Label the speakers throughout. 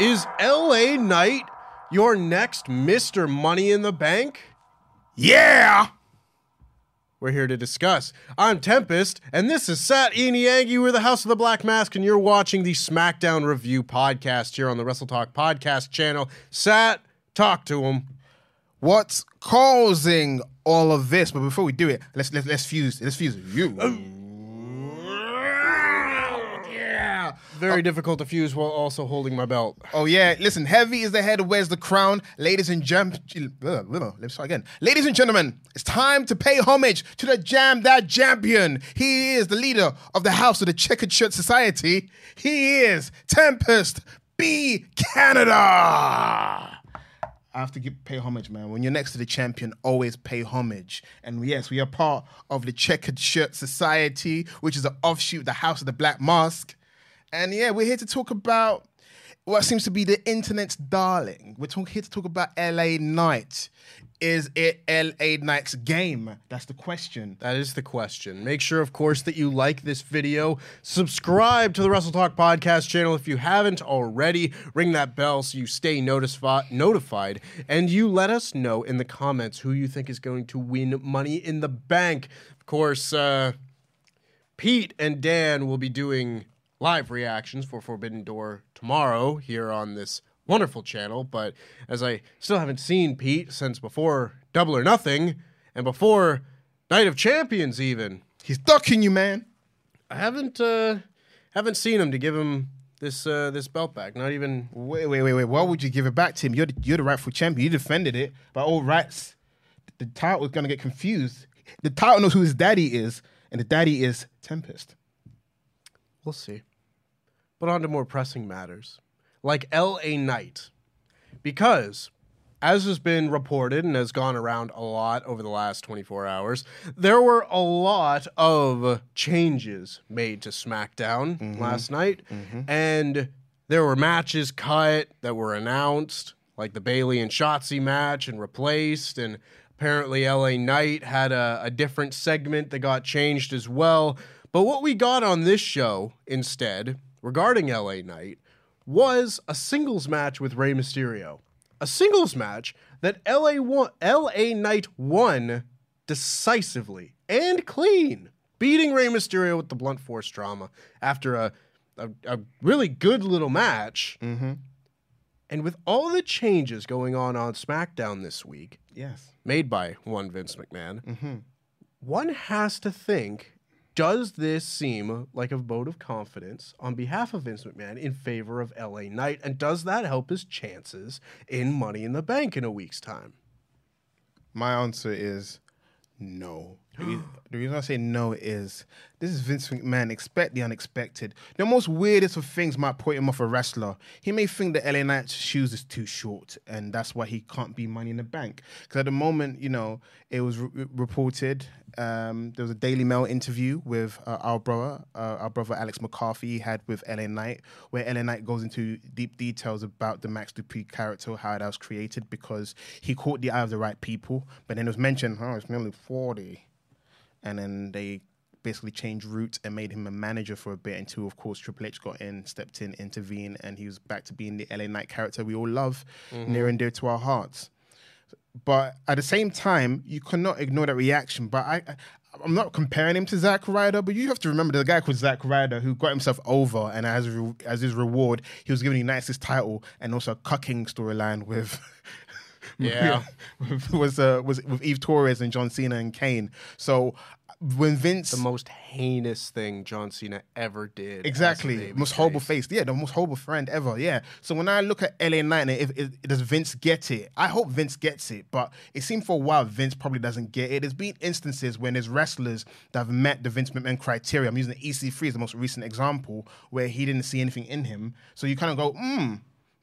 Speaker 1: Is LA Knight your next Mr. Money in the Bank?
Speaker 2: Yeah.
Speaker 1: We're here to discuss. I'm Tempest, and this is Sat Iniangi. We're the House of the Black Mask, and you're watching the SmackDown Review podcast here on the Wrestle Talk podcast channel. Sat, talk to him.
Speaker 2: What's causing all of this? But before we do it, let's let's let's fuse let's fuse you. Uh,
Speaker 1: Very difficult to fuse while also holding my belt.
Speaker 2: Oh yeah, listen. Heavy is the head, wears the crown. Ladies and gem, uh, let's try again. Ladies and gentlemen, it's time to pay homage to the Jam That Champion. He is the leader of the House of the Checkered Shirt Society. He is Tempest B Canada. I have to give, pay homage, man. When you're next to the champion, always pay homage. And yes, we are part of the Checkered Shirt Society, which is an offshoot of the House of the Black Mask. And yeah, we're here to talk about what seems to be the internet's darling. We're talk, here to talk about LA Knight. Is it LA Knight's game? That's the question.
Speaker 1: That is the question. Make sure, of course, that you like this video. Subscribe to the Wrestle Talk podcast channel if you haven't already. Ring that bell so you stay notifi- notified. And you let us know in the comments who you think is going to win money in the bank. Of course, uh, Pete and Dan will be doing live reactions for Forbidden Door tomorrow here on this wonderful channel. But as I still haven't seen Pete since before Double or Nothing and before Night of Champions, even
Speaker 2: He's ducking you, man.
Speaker 1: I haven't uh, haven't seen him to give him this uh, this belt back. Not even
Speaker 2: Wait, wait, wait, wait. Why would you give it back to him? You're the, you're the rightful champion. You defended it by all rights. The title is gonna get confused. The title knows who his daddy is, and the daddy is Tempest.
Speaker 1: We'll see. But on to more pressing matters, like L.A. Knight. Because, as has been reported and has gone around a lot over the last 24 hours, there were a lot of changes made to SmackDown mm-hmm. last night. Mm-hmm. And there were matches cut that were announced, like the Bailey and Shotzi match, and replaced. And apparently, LA Knight had a, a different segment that got changed as well. But what we got on this show instead, regarding LA Knight, was a singles match with Rey Mysterio. A singles match that LA, won, LA Knight won decisively and clean, beating Rey Mysterio with the blunt force trauma after a, a, a really good little match. Mm-hmm. And with all the changes going on on SmackDown this week,
Speaker 2: Yes.
Speaker 1: made by one Vince McMahon, mm-hmm. one has to think does this seem like a vote of confidence on behalf of Vince McMahon in favor of LA Knight? And does that help his chances in Money in the Bank in a week's time?
Speaker 2: My answer is no. The reason, I say no is this is Vince McMahon. Expect the unexpected. The most weirdest of things might put him off a wrestler. He may think that LA Knight's shoes is too short, and that's why he can't be Money in the Bank. Because at the moment, you know, it was re- reported um, there was a Daily Mail interview with uh, our brother, uh, our brother Alex McCarthy he had with LA Knight, where LA Knight goes into deep details about the Max Dupri character, how that was created, because he caught the eye of the right people. But then it was mentioned, oh, it's nearly 40. And then they basically changed route and made him a manager for a bit until, of course, Triple H got in, stepped in, intervened, and he was back to being the LA Knight character we all love, mm-hmm. near and dear to our hearts but at the same time, you cannot ignore that reaction. But I, I I'm not comparing him to Zack Ryder, but you have to remember the guy called Zack Ryder who got himself over, and as re- as his reward, he was given the nicest title and also a cucking storyline with.
Speaker 1: Yeah.
Speaker 2: with- was uh, was with Eve Torres and John Cena and Kane. So when Vince
Speaker 1: The most heinous thing John Cena ever did.
Speaker 2: Exactly. Most horrible
Speaker 1: face.
Speaker 2: face. Yeah, the most horrible friend ever. Yeah. So when I look at LA Knight, and if, if does Vince get it? I hope Vince gets it, but it seemed for a while Vince probably doesn't get it. There's been instances when there's wrestlers that have met the Vince McMahon criteria. I'm using the EC3 as the most recent example where he didn't see anything in him. So you kind of go, hmm,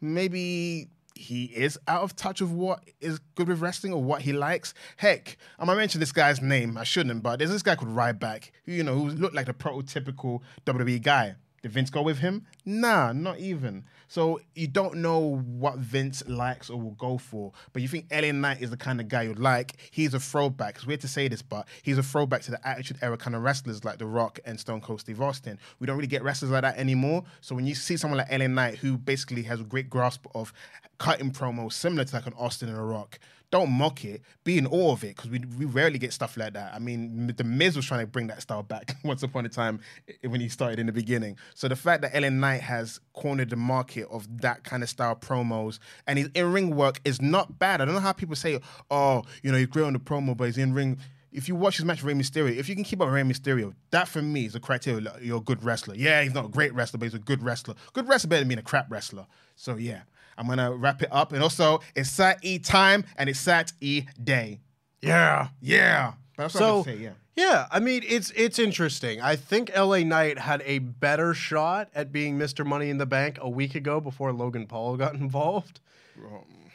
Speaker 2: maybe he is out of touch of what is good with wrestling or what he likes. Heck, I might mention this guy's name. I shouldn't, but there's this guy called Ryback, who you know, who looked like the prototypical WWE guy. Did Vince go with him? Nah, not even. So you don't know what Vince likes or will go for, but you think LA Knight is the kind of guy you'd like. He's a throwback. It's weird to say this, but he's a throwback to the Attitude Era kind of wrestlers like The Rock and Stone Cold Steve Austin. We don't really get wrestlers like that anymore. So when you see someone like LA Knight, who basically has a great grasp of cutting promos similar to like an Austin and a Rock, don't mock it. Be in awe of it because we, we rarely get stuff like that. I mean, The Miz was trying to bring that style back once upon a time when he started in the beginning. So the fact that LA Knight has cornered the market of that kind of style promos and his in ring work is not bad. I don't know how people say, oh, you know, he's great on the promo, but his in ring. If you watch his match with Rey Mysterio, if you can keep up with Rey Mysterio, that for me is a criteria. like, You're a good wrestler. Yeah, he's not a great wrestler, but he's a good wrestler. Good wrestler better than being a crap wrestler. So yeah, I'm gonna wrap it up. And also, it's Sat E time and it's Sat E day.
Speaker 1: Yeah.
Speaker 2: Yeah. But that's what
Speaker 1: So
Speaker 2: gonna say. Yeah.
Speaker 1: yeah, I mean it's it's interesting. I think LA Knight had a better shot at being Mr. Money in the Bank a week ago before Logan Paul got involved.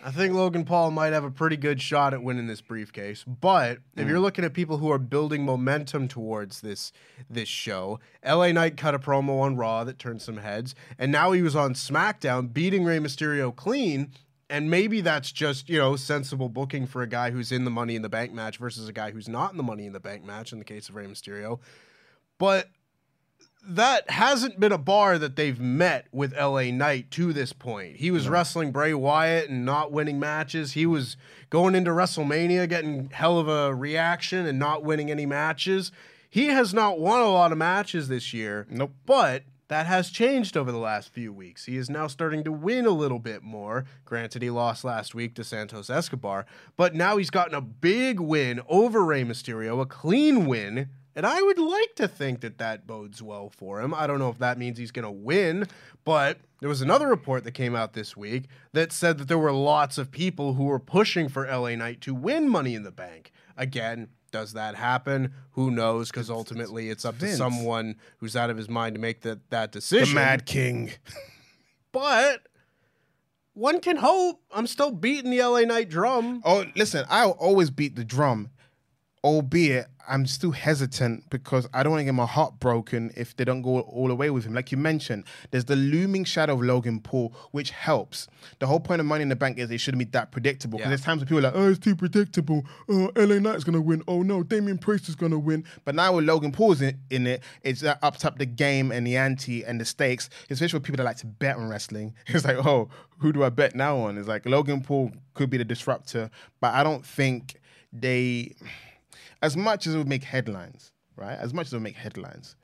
Speaker 1: I think Logan Paul might have a pretty good shot at winning this briefcase. But if you're hmm. looking at people who are building momentum towards this this show, LA Knight cut a promo on Raw that turned some heads, and now he was on SmackDown beating Rey Mysterio clean. And maybe that's just, you know, sensible booking for a guy who's in the Money in the Bank match versus a guy who's not in the Money in the Bank match in the case of Rey Mysterio. But that hasn't been a bar that they've met with LA Knight to this point. He was wrestling Bray Wyatt and not winning matches. He was going into WrestleMania getting hell of a reaction and not winning any matches. He has not won a lot of matches this year.
Speaker 2: Nope.
Speaker 1: But that has changed over the last few weeks. He is now starting to win a little bit more. Granted, he lost last week to Santos Escobar, but now he's gotten a big win over Rey Mysterio, a clean win. And I would like to think that that bodes well for him. I don't know if that means he's going to win, but there was another report that came out this week that said that there were lots of people who were pushing for LA Knight to win Money in the Bank. Again, does that happen? Who knows? Because ultimately, it's up to someone who's out of his mind to make that, that decision. The.
Speaker 2: Mad King.
Speaker 1: But one can hope. I'm still beating the LA Knight drum.
Speaker 2: Oh, listen, I'll always beat the drum, albeit I'm still hesitant because I don't want to get my heart broken if they don't go all the way with him. Like you mentioned, there's the looming shadow of Logan Paul, which helps. The whole point of Money in the Bank is it shouldn't be that predictable. Because
Speaker 1: Yeah.
Speaker 2: there's times when people are like, oh, it's too predictable. Oh, LA Knight's going to win. Oh, no, Damian Priest is going to win. But now with Logan Paul's in, in it, it's uh, upped up the game and the ante and the stakes, especially for people that like to bet on wrestling. It's like, oh, who do I bet now on? It's like Logan Paul could be the disruptor, but I don't think they, as much as it would make headlines, right? As much as it would make headlines,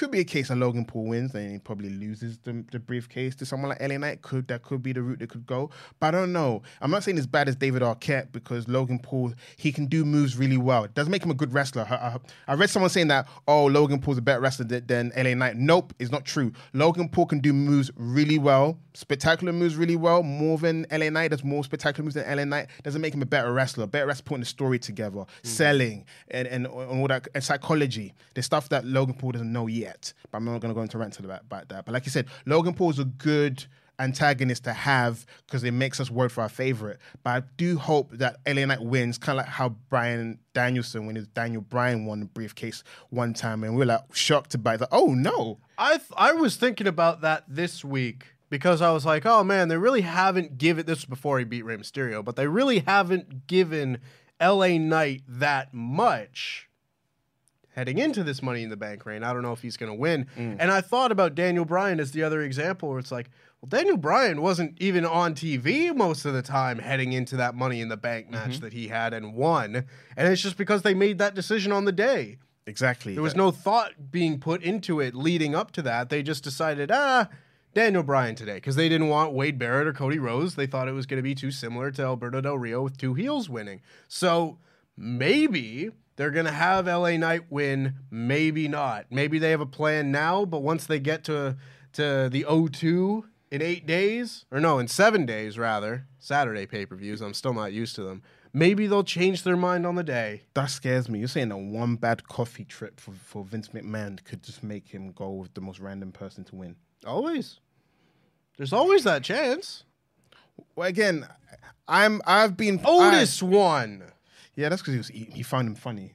Speaker 2: Could be a case of Logan Paul wins and he probably loses the, the briefcase to someone like LA Knight. Could that could be the route they could go? But I don't know. I'm not saying as bad as David Arquette because Logan Paul he can do moves really well. It doesn't make him a good wrestler. I, I, I read someone saying that oh Logan Paul's a better wrestler than, than LA Knight. Nope, it's not true. Logan Paul can do moves really well, spectacular moves really well, more than LA Knight does more spectacular moves than LA Knight. Doesn't make him a better wrestler. Better wrestler putting the story together, mm. selling and, and, and all that and psychology. The stuff that Logan Paul doesn't know yet. But I'm not going to go into rant about, about that. But like you said, Logan Paul's a good antagonist to have because it makes us work for our favorite. But I do hope that LA Knight wins, kind of like how Bryan Danielson, when his Daniel Bryan won the briefcase one time, and we are like shocked about that. Oh no!
Speaker 1: I I was thinking about that this week because I was like, oh man, they really haven't given this was before he beat Rey Mysterio, but they really haven't given LA Knight that much heading into this Money in the Bank reign. I don't know if he's going to win. Mm. And I thought about Daniel Bryan as the other example where it's like, well, Daniel Bryan wasn't even on TV most of the time heading into that Money in the Bank match mm-hmm. that he had and won. And it's just because they made that decision on the day.
Speaker 2: Exactly.
Speaker 1: There was no thought being put into it leading up to that. They just decided, ah, Daniel Bryan today because they didn't want Wade Barrett or Cody Rhodes. They thought it was going to be too similar to Alberto Del Rio with two heels winning. So maybe they're going to have LA Knight win, maybe not. Maybe they have a plan now, but once they get to to the O2 in 8 days or no, in 7 days rather, Saturday pay-per-views, I'm still not used to them. Maybe they'll change their mind on the day.
Speaker 2: That scares me. You're saying that one bad coffee trip for, for Vince McMahon could just make him go with the most random person to win.
Speaker 1: Always. There's always that chance.
Speaker 2: Well, again, I'm I've been
Speaker 1: Otis I, won.
Speaker 2: Yeah, that's because he, was he found him funny.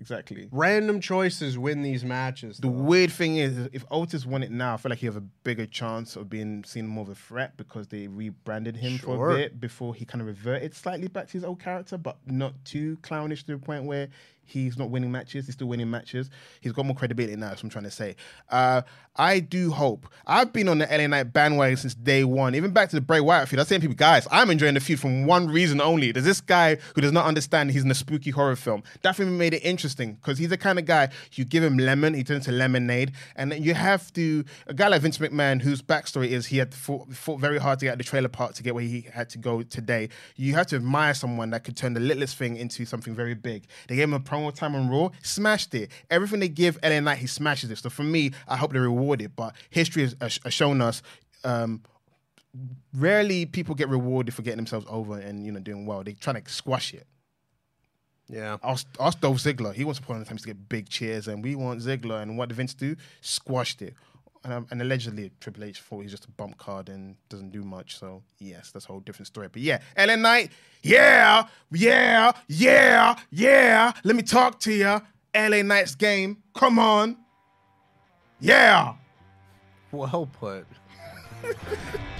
Speaker 2: Exactly.
Speaker 1: Random choices win these matches.
Speaker 2: The weird thing is, if Otis won it now, I feel like he have a bigger chance of being seen more of a threat because they rebranded him sure. for a bit before he kind of reverted slightly back to his old character, but not too clownish to the point where he's not winning matches. He's still winning matches. He's got more credibility now. That's what I'm trying to say. Uh, I do hope. I've been on the LA Knight bandwagon since day one, even back to the Bray Wyatt feud. I was saying, people, guys, I'm enjoying the feud from one reason only. There's this guy who does not understand he's in a spooky horror film. That for made it interesting because he's the kind of guy you give him lemon, he turns to lemonade, and then you have to. A guy like Vince McMahon, whose backstory is he had fought, fought very hard to get the trailer park to get where he had to go today. You have to admire someone that could turn the littlest thing into something very big. They gave him a promo time on Raw, smashed it. Everything they give LA Knight, he smashes it. So for me, I hope they reward it. But history has, has shown us. Um, rarely people get rewarded for getting themselves over and you know doing well. They try to squash it.
Speaker 1: Yeah.
Speaker 2: Ask, ask Dolph Ziggler. He wants to put on the times to get big cheers, and we want Ziggler. And what did Vince do? Squashed it. And, um, and, allegedly Triple H thought he's just a bump card and doesn't do much. So yes, that's a whole different story. But yeah, LA Knight, yeah, yeah, yeah, yeah. Let me talk to you. LA Knight's game. Come on. Yeah.
Speaker 1: Well put.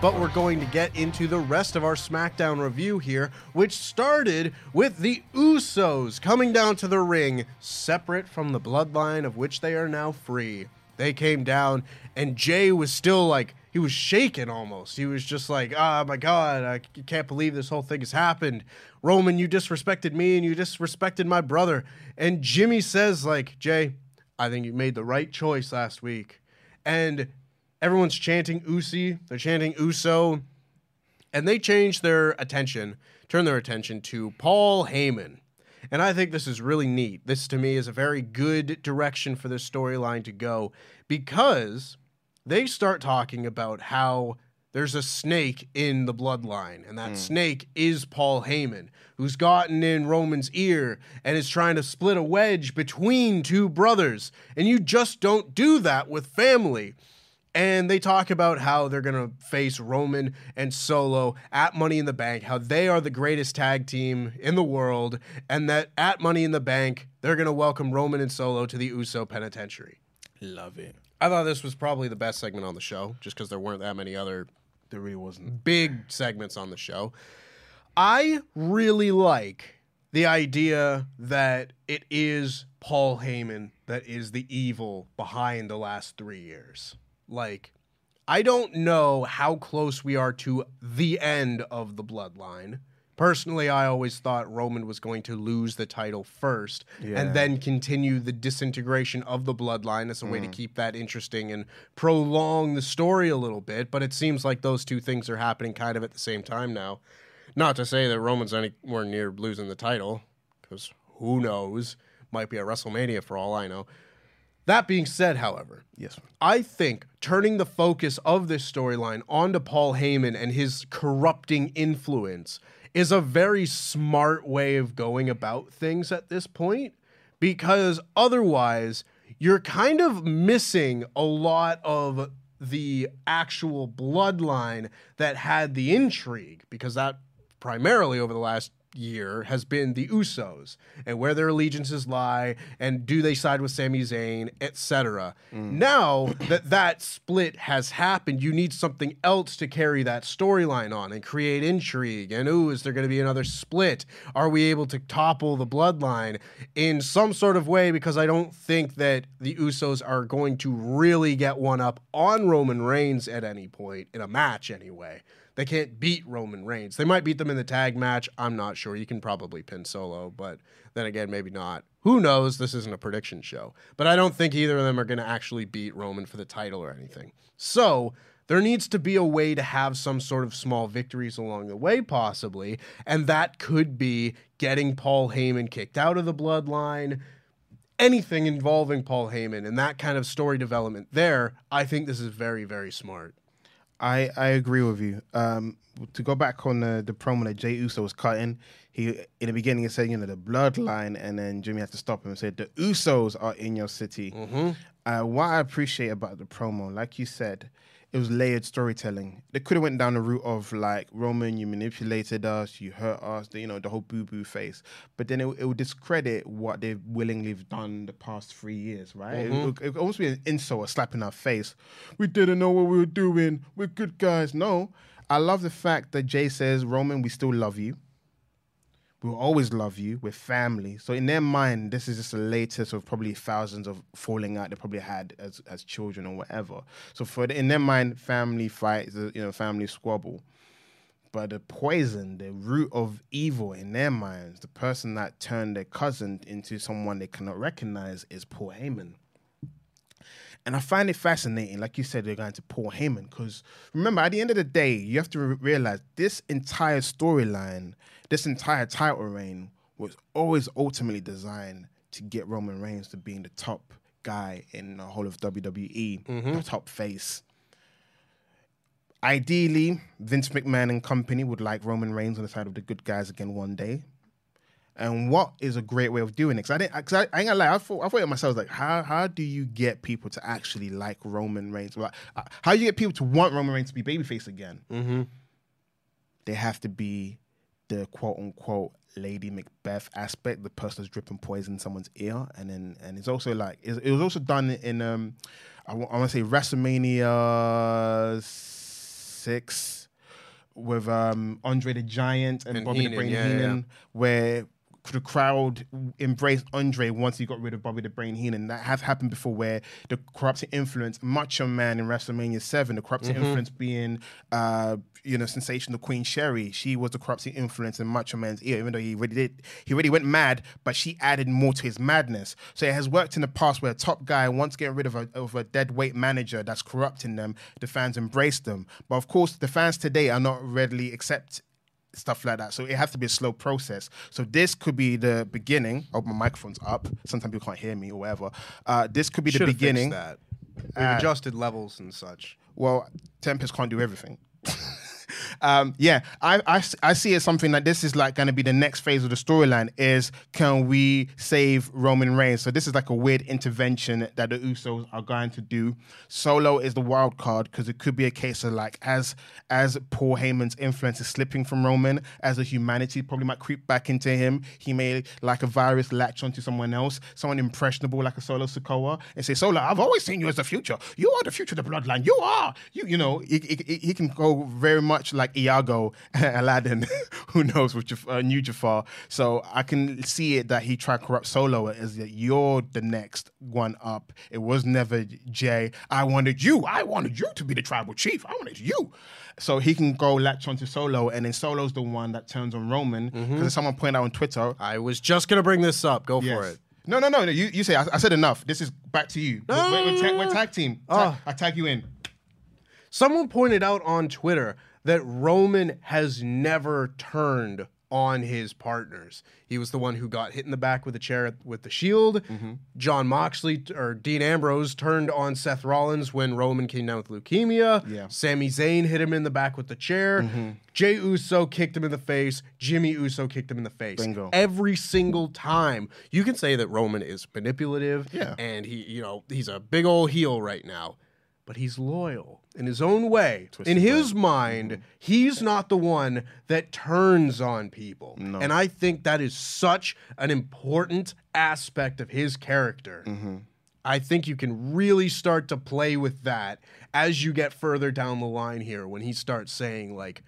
Speaker 1: But we're going to get into the rest of our SmackDown review here, which started with the Usos coming down to the ring, separate from the bloodline of which they are now free. They came down, and Jey was still like, he was shaking almost. He was just like, oh my God, I can't believe this whole thing has happened. Roman, you disrespected me and you disrespected my brother. And Jimmy says, like, Jey, I think you made the right choice last week. And everyone's chanting Usi, they're chanting Uso, and they change their attention, turn their attention to Paul Heyman. And I think this is really neat. This to me is a very good direction for this storyline to go because they start talking about how there's a snake in the bloodline, and that hmm. snake is Paul Heyman, who's gotten in Roman's ear and is trying to split a wedge between two brothers. And you just don't do that with family. And they talk about how they're going to face Roman and Solo at Money in the Bank, how they are the greatest tag team in the world, and that at Money in the Bank, they're going to welcome Roman and Solo to the Uso Penitentiary.
Speaker 2: Love it.
Speaker 1: I thought this was probably the best segment on the show, just because there weren't that many other
Speaker 2: There really wasn't.
Speaker 1: big segments on the show. I really like the idea that it is Paul Heyman that is the evil behind the last three years. Like, I don't know how close we are to the end of the bloodline. Personally, I always thought Roman was going to lose the title first
Speaker 2: Yeah.
Speaker 1: and then continue the disintegration of the bloodline as a way to mm. keep that interesting and prolong the story a little bit. But it seems like those two things are happening kind of at the same time now. Not to say that Roman's anywhere near losing the title, because who knows? Might be at WrestleMania for all I know. That being said, however,
Speaker 2: Yes.
Speaker 1: I think turning the focus of this storyline onto Paul Heyman and his corrupting influence is a very smart way of going about things at this point because otherwise you're kind of missing a lot of the actual bloodline that had the intrigue because that primarily over the last year has been the Usos and where their allegiances lie and do they side with Sami Zayn, etc. Mm. Now that that split has happened, you need something else to carry that storyline on and create intrigue. And ooh, is there going to be another split? Are we able to topple the bloodline in some sort of way? Because I don't think that the Usos are going to really get one up on Roman Reigns at any point in a match, anyway. They can't beat Roman Reigns. They might beat them in the tag match. I'm not sure. You can probably pin Solo, but then again, maybe not. Who knows? This isn't a prediction show. But I don't think either of them are going to actually beat Roman for the title or anything. So there needs to be a way to have some sort of small victories along the way, possibly. And that could be getting Paul Heyman kicked out of the bloodline, anything involving Paul Heyman and that kind of story development there. I think this is very, very smart.
Speaker 2: I, I agree with you. Um, to go back on the, the promo that Jey Uso was cutting, he in the beginning he said, you know, the bloodline, and then Jimmy had to stop him and said, the Usos are in your city. Uh, what I appreciate about the promo, like you said, it was layered storytelling. They could have went down the route of like Roman, you manipulated us, you hurt us, the, you know, the whole boo boo face. But then it, it would discredit what they've willingly have done the past three years, right? It, would, it would almost be an insult, a slap in our face. We didn't know what we were doing. We're good guys. No, I love the fact that Jey says, Roman, we still love you. We'll always love you. We're family. So in their mind, this is just the latest of probably thousands of falling out they probably had as as children or whatever. So for the, in their mind, family fight is you know family squabble. But the poison, the root of evil in their minds, the person that turned their cousin into someone they cannot recognize is Paul Heyman. And I find it fascinating, like you said, they're going to Paul Heyman, because remember, at the end of the day, you have to re- realize this entire storyline, this entire title reign was always ultimately designed to get Roman Reigns to being the top guy in the whole of WWE, mm-hmm. the top face. Ideally, Vince McMahon and company would like Roman Reigns on the side of the good guys again one day. And what is a great way of doing it? Because I didn't, cause I, I ain't gonna lie, I thought, I thought to myself, like, how how do you get people to actually like Roman Reigns? Like, how do you get people to want Roman Reigns to be babyface again?
Speaker 1: Mm-hmm.
Speaker 2: They have to be the quote unquote Lady Macbeth aspect, the person that's dripping poison in someone's ear, and then and it's also like it, it was also done in um, I want to say WrestleMania six with um Andre the Giant and,
Speaker 1: And
Speaker 2: Bobby the
Speaker 1: Heenan,
Speaker 2: Brain
Speaker 1: yeah,
Speaker 2: Heenan,
Speaker 1: yeah.
Speaker 2: where the crowd embraced Andre once he got rid of Bobby the Brain Heenan. That has happened before, where the corrupting influence, Macho Man in WrestleMania Seven, the corrupting
Speaker 1: Mm-hmm.
Speaker 2: influence being, uh, you know, sensational Queen Sherri. She was the corrupting influence in Macho Man's ear, even though he really did, he really went mad, but she added more to his madness. So it has worked in the past where a top guy wants getting rid of a, of a dead weight manager that's corrupting them. The fans embrace them, but of course, the fans today are not readily accept stuff like that. So it has to be a slow process. So this could be the beginning. Oh, my microphone's up. Sometimes people can't hear me or whatever. Uh, this could be the
Speaker 1: Should have
Speaker 2: beginning.
Speaker 1: that. We've
Speaker 2: Uh,
Speaker 1: adjusted levels and such.
Speaker 2: Well, Tempest can't do everything. um, yeah, I, I, I see it as something that this is like going to be the next phase of the storyline is can we save Roman Reigns? So this is like a weird intervention that the Usos are going to do. Solo is the wild card because it could be a case of like as as Paul Heyman's influence is slipping from Roman, as a humanity probably might creep back into him. He may like a virus latch onto someone else, someone impressionable like a Solo Sikoa, and say, Solo, I've always seen you as the future. You are the future of the bloodline. You are. You you know, he, he, he can go very much like Iago Aladdin, who knows with Jaf- uh, New Jafar. So I can see it that he tried corrupt Solo as that you're the next one up. It was never Jey. I wanted you. I wanted you to be the tribal chief. I wanted you. So he can go latch onto Solo, and then Solo's the one that turns on Roman. Because someone pointed out on Twitter,
Speaker 1: I was just gonna bring this up. Go
Speaker 2: Yes.
Speaker 1: for it.
Speaker 2: No, no, no, no. You, you say I, I said enough. This is back to you.
Speaker 1: No,
Speaker 2: we're, we're, tag, we're tag team.
Speaker 1: Oh.
Speaker 2: Tag- I tag you in.
Speaker 1: Someone pointed out on Twitter that Roman has never turned on his partners. He was the one who got hit in the back with a chair with the shield.
Speaker 2: Mm-hmm.
Speaker 1: Jon Moxley or Dean Ambrose turned on Seth Rollins when Roman came down with leukemia.
Speaker 2: Yeah.
Speaker 1: Sami Zayn hit him in the back with the chair.
Speaker 2: Mm-hmm.
Speaker 1: Jey Uso kicked him in the face. Jimmy Uso kicked him in the face.
Speaker 2: Bingo.
Speaker 1: Every single time. You can say that Roman is manipulative
Speaker 2: Yeah.
Speaker 1: and he, you know, he's a big old heel right now. But he's loyal in his own way. in his mind,
Speaker 2: Mm-hmm.
Speaker 1: he's not the one that turns on people. And I think that is such an important aspect of his character.
Speaker 2: Mm-hmm.
Speaker 1: I think you can really start to play with that as you get further down the line here when he starts saying like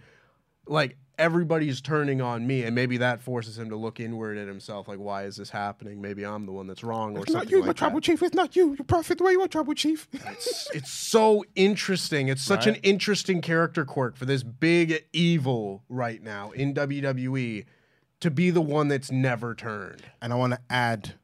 Speaker 1: like everybody's turning on me and maybe that forces him to look inward at himself like why is this happening? Maybe I'm the one that's wrong or
Speaker 2: It's not
Speaker 1: something
Speaker 2: you,
Speaker 1: like
Speaker 2: my
Speaker 1: that.
Speaker 2: tribal chief. It's not you. You prophet the way you are, tribal chief.
Speaker 1: It's, it's so interesting. It's such an interesting character quirk for this big evil right now in WWE to be the one that's never turned.
Speaker 2: and I want to add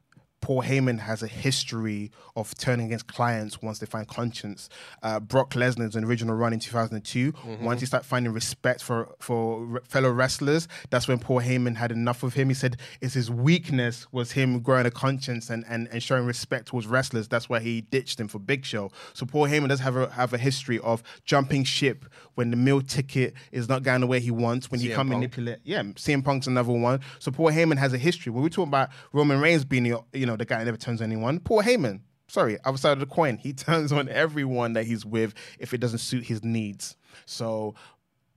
Speaker 2: Paul Heyman has a history of turning against clients once they find conscience. Uh, Brock Lesnar's original run in 2002, once he started finding respect for, for fellow wrestlers, that's when Paul Heyman had enough of him. He said it's his weakness was him growing a conscience and, and, and showing respect towards wrestlers. That's why he ditched him for Big Show. So Paul Heyman does have a, have a history of jumping ship when the meal ticket is not going the way he wants, when he
Speaker 1: CM
Speaker 2: can't
Speaker 1: Punk.
Speaker 2: manipulate. Yeah, CM Punk's another one. So Paul Heyman has a history. When we talk about Roman Reigns being, you know, the guy never turns on anyone, Paul Heyman, sorry, other side of the coin, he turns on everyone that he's with if it doesn't suit his needs. So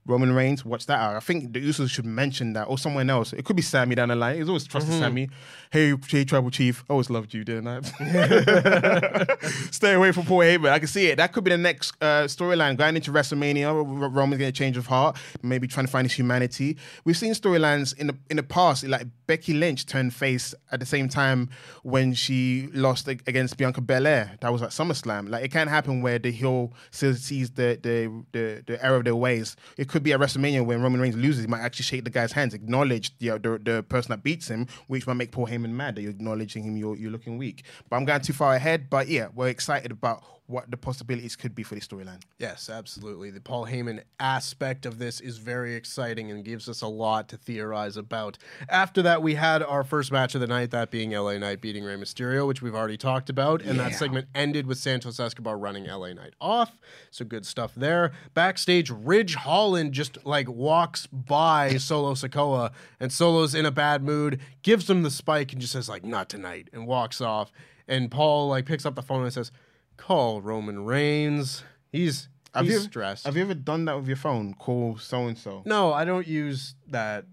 Speaker 2: Roman Reigns, watch that out. I think the Usos should mention that or someone else. It could be Sammy down the line. He's always trusted Sammy. Hey, hey, Tribal Chief, always loved you, didn't I? Stay away from Paul Heyman. I can see it. That could be the next uh, storyline going into WrestleMania. Roman's getting a change of heart, maybe trying to find his humanity. We've seen storylines in the in the past, like Becky Lynch turned face at the same time when she lost against Bianca Belair. That was at SummerSlam. Like it can happen where the heel sees the the the, the error of their ways. It could be at WrestleMania when Roman Reigns loses, he might actually shake the guy's hands, acknowledge the, the the person that beats him, which might make Paul Heyman mad that you're acknowledging him. You're you're looking weak. But I'm going too far ahead. But yeah, we're excited about what the possibilities could be for the storyline.
Speaker 1: Yes, absolutely. The Paul Heyman aspect of this is very exciting and gives us a lot to theorize about. After that, we had our first match of the night, that being LA Knight beating Rey Mysterio, which we've already talked about. And that segment ended with Santos Escobar running LA Knight off. So good stuff there. Backstage, Ridge Holland just like walks by Solo Sikoa, and Solo's in a bad mood, gives him the spike and just says, like, not tonight, and walks off. And Paul like picks up the phone and says, Call Roman Reigns. He's
Speaker 2: Have
Speaker 1: he's
Speaker 2: you,
Speaker 1: stressed.
Speaker 2: have you ever done that with your phone? Call so and so.
Speaker 1: no, I don't use that.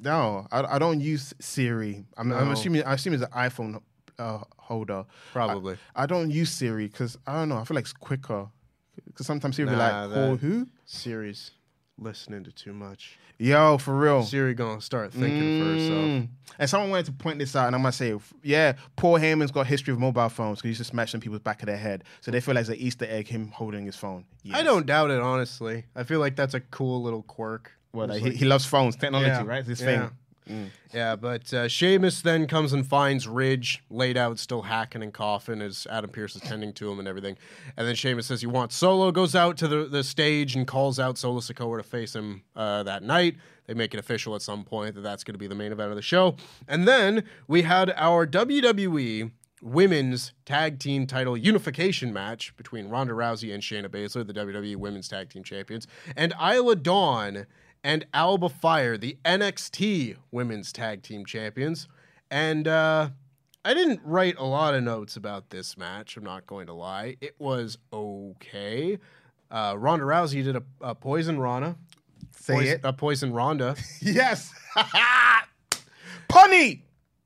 Speaker 2: No, I, I don't use Siri. I'm, I'm assuming I assume it's an iPhone uh, holder.
Speaker 1: Probably.
Speaker 2: I, I don't use Siri because I don't know. I feel like it's quicker. Because sometimes Siri be like, "Call who?"
Speaker 1: Siri's listening to too much.
Speaker 2: Yo, for real.
Speaker 1: Siri gonna start thinking for herself.
Speaker 2: Mm. And someone wanted to point this out, and I'm gonna say, yeah, Paul Heyman's got history of mobile phones because he used to smash on people's back of their head, so they feel like it's an Easter egg him holding his phone.
Speaker 1: I don't doubt it, honestly. I feel like that's a cool little quirk.
Speaker 2: Well,
Speaker 1: It's
Speaker 2: like, he, he loves phones, technology,
Speaker 1: Yeah,
Speaker 2: right? It's his
Speaker 1: yeah.
Speaker 2: thing. Mm.
Speaker 1: Yeah, but uh, Sheamus then comes and finds Ridge laid out, still hacking and coughing as Adam Pearce is tending to him and everything. And then Sheamus says he wants Solo, goes out to the, the stage and calls out Solo Sikoa to face him uh, that night. They make it official at some point that that's going to be the main event of the show. And then we had our WWE Women's Tag Team Title Unification match between Ronda Rousey and Shayna Baszler, the WWE Women's Tag Team Champions, and Isla Dawn and Alba Fyre, the NXT Women's Tag Team Champions. And uh, I didn't write a lot of notes about this match. I'm not going to lie. It was okay. Uh, Ronda Rousey did a, a poison Rana.
Speaker 2: Say
Speaker 1: Pois-
Speaker 2: it.
Speaker 1: A poison Ronda.
Speaker 2: Yes. Punny.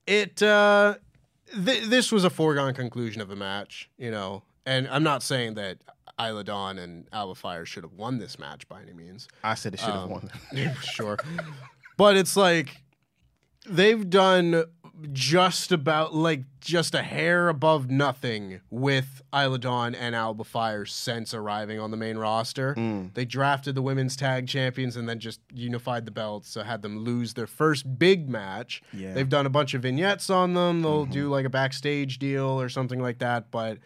Speaker 1: it uh th- this was a foregone conclusion of a match, you know. And I'm not saying that Isla Dawn and Alba Fyre should have won this match by any means.
Speaker 2: I said it should have
Speaker 1: Um,
Speaker 2: won.
Speaker 1: sure. But it's like they've done just about like just a hair above nothing with Isla Dawn and Alba Fyre since arriving on the main roster.
Speaker 2: Mm.
Speaker 1: They drafted the women's tag champions and then just unified the belts, so had them lose their first big match.
Speaker 2: Yeah. Mm-hmm.
Speaker 1: They've done a bunch of vignettes on them. They'll do like a backstage deal or something like that, but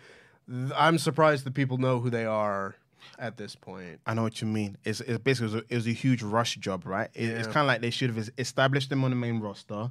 Speaker 1: I'm surprised that people know who they are at this point.
Speaker 2: I know what you mean. It's, it's basically it was, a, it was a huge rush job, right? It, It's kind of like they should have established them on the main roster,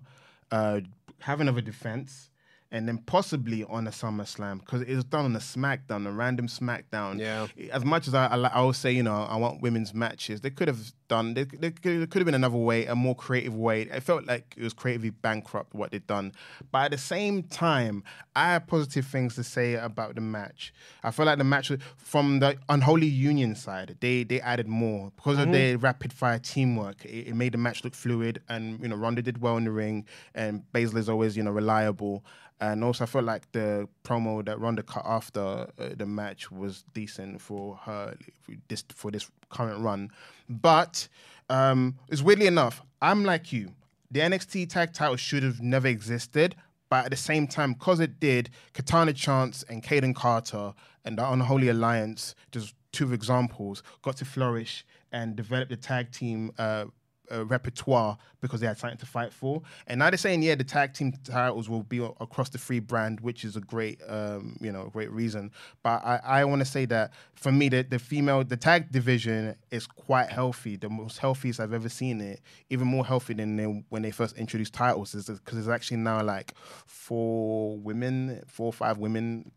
Speaker 2: uh, have another defense, and then possibly on a SummerSlam because it was done on a SmackDown, a random SmackDown.
Speaker 1: Yeah.
Speaker 2: As much as I, I, I always say, you know, I want women's matches, they could have done. They, they could, there could have been another way, a more creative way. It felt like it was creatively bankrupt what they'd done, but at the same time, I have positive things to say about the match. I feel like the match from the unholy union side, they they added more because of mm-hmm. their rapid fire teamwork. It, it made the match look fluid, and you know Ronda did well in the ring, and Baszler is always you know reliable. And also, I felt like the promo that Ronda cut after uh, the match was decent for her for this for this current run. But um, it's weirdly enough, I'm like you. The NXT tag title should have never existed. But at the same time, because it did, Katana Chance and Kayden Carter and the Unholy Alliance, just two examples, got to flourish and develop the tag team uh, uh, repertoire because they had something to fight for. And now they're saying, yeah, the tag team titles will be across the free brand, which is a great, um, you know, great reason. But I, I want to say that for me, the, the female, the tag division is quite healthy, the most healthiest I've ever seen it, even more healthy than they, when they first introduced titles, because there's actually now like four women, four or five women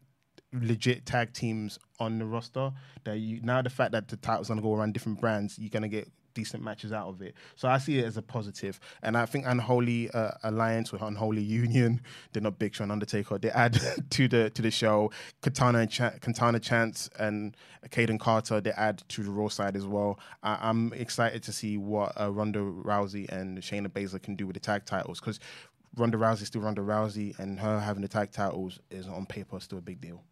Speaker 2: legit tag teams on the roster that you now the fact that the title's gonna go around different brands, you're gonna get decent matches out of it. So I see it as a positive. And I think Unholy uh, Alliance or Unholy Union, they're not Big Show and Undertaker. They add to the to the show Katana and Ch- Katana Chance and Kayden Carter. They add to the Raw side as well. I- I'm excited to see what uh, Ronda Rousey and Shayna Baszler can do with the tag titles because. Ronda Rousey still Ronda Rousey, and her having the tag titles is on paper still a big deal.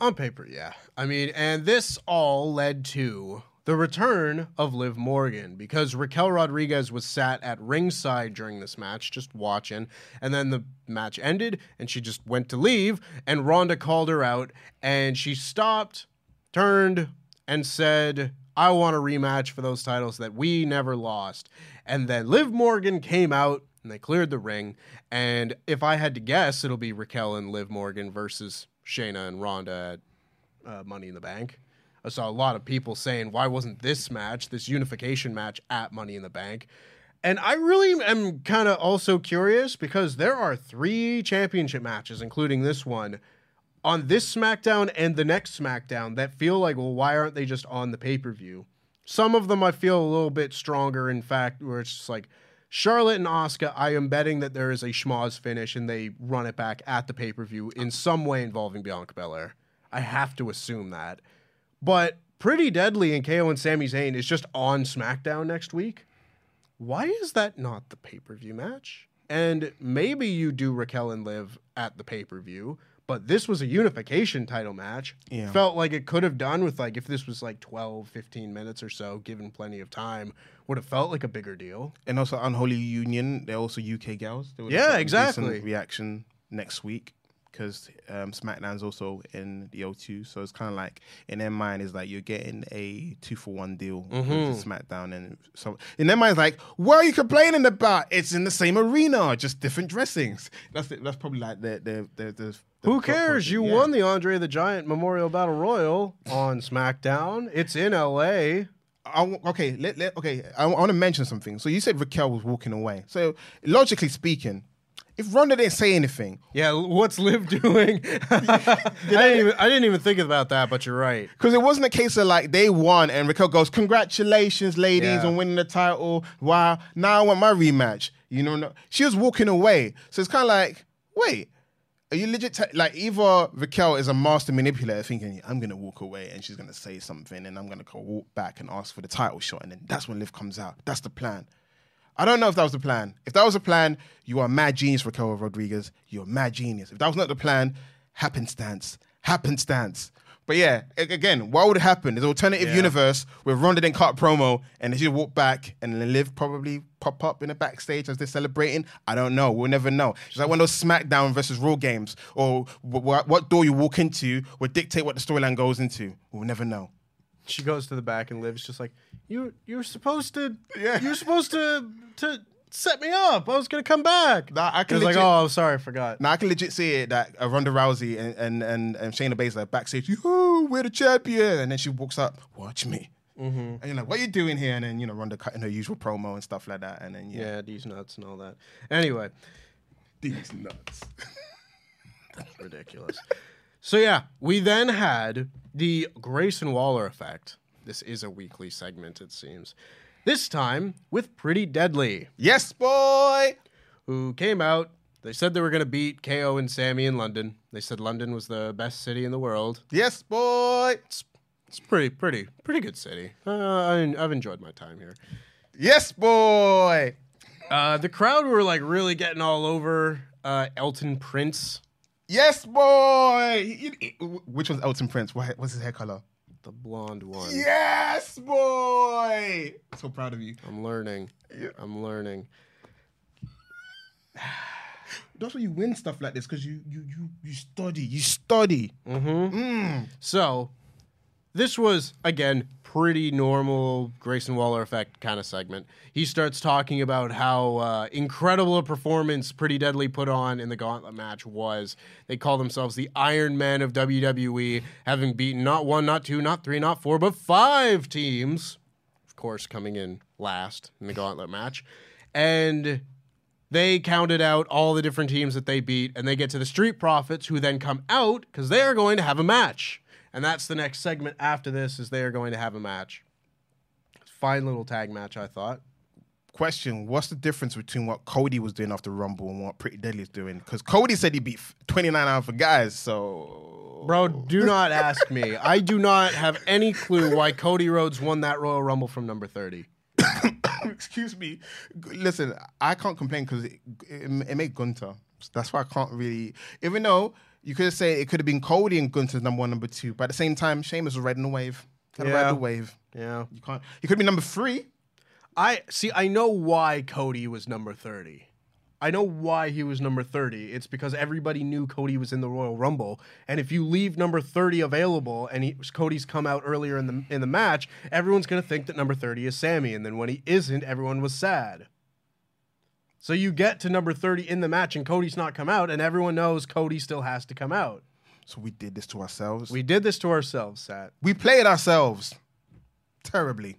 Speaker 1: On paper, yeah. I mean, and this all led to the return of Liv Morgan because Raquel Rodriguez was sat at ringside during this match, just watching. And then the match ended and she just went to leave. And Ronda called her out and she stopped, turned, and said, I want a rematch for those titles that we never lost. And then Liv Morgan came out and they cleared the ring. And if I had to guess, it'll be Raquel and Liv Morgan versus Shayna and Ronda at uh, Money in the Bank. I saw a lot of people saying, why wasn't this match, this unification match, at Money in the Bank? And I really am kind of also curious because there are three championship matches, including this one, on this SmackDown and the next SmackDown that feel like, well, why aren't they just on the pay per view? Some of them I feel a little bit stronger, in fact, where it's just like, Charlotte and Asuka, I am betting that there is a schmoz finish and they run it back at the pay per view in some way involving Bianca Belair. I have to assume that. But Pretty Deadly and KO and Sami Zayn is just on SmackDown next week. Why is that not the pay per view match? And maybe you do Raquel and Liv at the pay per view, but this was a unification title match.
Speaker 2: Yeah.
Speaker 1: Felt like it could have done with like if this was like 12, 15 minutes or so, given plenty of time, would have felt like a bigger deal.
Speaker 2: And also Unholy Union, they're also UK gals. They
Speaker 1: Yeah,
Speaker 2: have got a
Speaker 1: exactly.
Speaker 2: Reaction next week because um, SmackDown's also in the O2, so it's kind of like in their mind is like you're getting a two for one deal
Speaker 1: Mm-hmm.
Speaker 2: with SmackDown, and so in their mind is like, what are you complaining about? It's in the same arena, just different dressings. That's the, that's probably like the the the. the
Speaker 1: Who cares? You
Speaker 2: yeah.
Speaker 1: won the Andre the Giant Memorial Battle Royal on SmackDown. It's in LA.
Speaker 2: I okay, let, let, okay. I, want to mention something. So you said Raquel was walking away. So logically speaking, if Ronda didn't say anything,
Speaker 1: Yeah, what's Liv doing? I, didn't even, I didn't even think about that, but you're right.
Speaker 2: because it wasn't a case of like they won and Raquel goes, "Congratulations, ladies,
Speaker 1: Yeah.
Speaker 2: on winning the title! Wow, now I want my rematch." You know, she was walking away. So it's kind of like, wait. Are you legit? T- like either Raquel is a master manipulator, thinking I'm gonna walk away and she's gonna say something, and I'm gonna go walk back and ask for the title shot, and then that's when Liv comes out. That's the plan. I don't know if that was the plan. If that was the plan, you are a mad genius, Raquel Rodriguez. You're a mad genius. If that was not the plan, happenstance, happenstance. But yeah, again, what would happen? There's an alternative universe where Ronda didn't cut promo and she walk back and then Liv probably pop up in the backstage as they're celebrating. I don't know. We'll never know. It's like one of those SmackDown versus Raw games, or wh- wh- what door you walk into will dictate what the storyline goes into. We'll never know.
Speaker 1: She goes to the back and Liv's just like, "You, you're supposed to,
Speaker 2: Yeah.
Speaker 1: you're supposed to, to set me up. I was gonna come back."
Speaker 2: Nah, I can
Speaker 1: like, "Oh, sorry, I forgot."
Speaker 2: Now I can legit see it that uh, Ronda Rousey and and and, and Shayna Baszler backstage. Yoo, we're the champion, and then she walks up. Watch me.
Speaker 1: Mm-hmm.
Speaker 2: And you're like, what are you doing here? And then you know Ronda cutting her usual promo and stuff like that. And then yeah,
Speaker 1: Yeah, these nuts and all that. Anyway,
Speaker 2: these nuts.
Speaker 1: That's ridiculous. So yeah, we then had the Grayson Waller effect. This is a weekly segment, it seems. This time with Pretty Deadly,
Speaker 2: yes, boy.
Speaker 1: who came out. They said they were going to beat KO and Sami in London. They said London was the best city in the world.
Speaker 2: Yes, boy.
Speaker 1: It's it's pretty, pretty, pretty good city. Uh, I, I've enjoyed my time here.
Speaker 2: Yes, boy.
Speaker 1: Uh, the crowd were like really getting all over uh, Elton Prince,
Speaker 2: Yes, boy. Which was Elton Prince? What, what's his hair color?
Speaker 1: the blonde one.
Speaker 2: Yes, boy. So proud of you.
Speaker 1: I'm learning. I'm learning.
Speaker 2: That's why you win stuff like this because you you you you study. You study. Mm-hmm. Mm.
Speaker 1: So, this was again pretty normal Grayson Waller effect kind of segment. He starts talking about how uh, incredible a performance Pretty Deadly put on in the Gauntlet match was. They call themselves the Iron Men of WWE, having beaten not one, not two, not three, not four, but five teams. Of course, coming in last in the Gauntlet match, and they counted out all the different teams that they beat, and they get to the Street Profits, who then come out because they are going to have a match, and that's the next segment after this is they are going to have a match. fine little tag match, I thought.
Speaker 2: Question: What's the difference between what Cody was doing after Rumble and what Pretty Deadly is doing? Because Cody said he beat 29 Alpha guys, so
Speaker 1: Bro, do not ask me. I do not have any clue why Cody Rhodes won that Royal Rumble from number 30.
Speaker 2: excuse me. Listen, I can't complain because it, it, it made Gunther. That's why I can't really. Even though you could say it could have been Cody and Gunther's number one, number two, but at the same time, Sheamus was riding the wave. Gotta
Speaker 1: Yeah.
Speaker 2: ride the wave.
Speaker 1: Yeah.
Speaker 2: You can't. He could be number three.
Speaker 1: I see I know why Cody was number 30. I know why he was number 30. It's because everybody knew Cody was in the Royal Rumble, and if you leave number 30 available and he, Cody's come out earlier in the in the match, everyone's going to think that number 30 is Sami, and then when he isn't, everyone was sad. So you get to number 30 in the match and Cody's not come out and everyone knows Cody still has to come out.
Speaker 2: So we did this to ourselves.
Speaker 1: We did this to ourselves, Sat.
Speaker 2: we played ourselves terribly.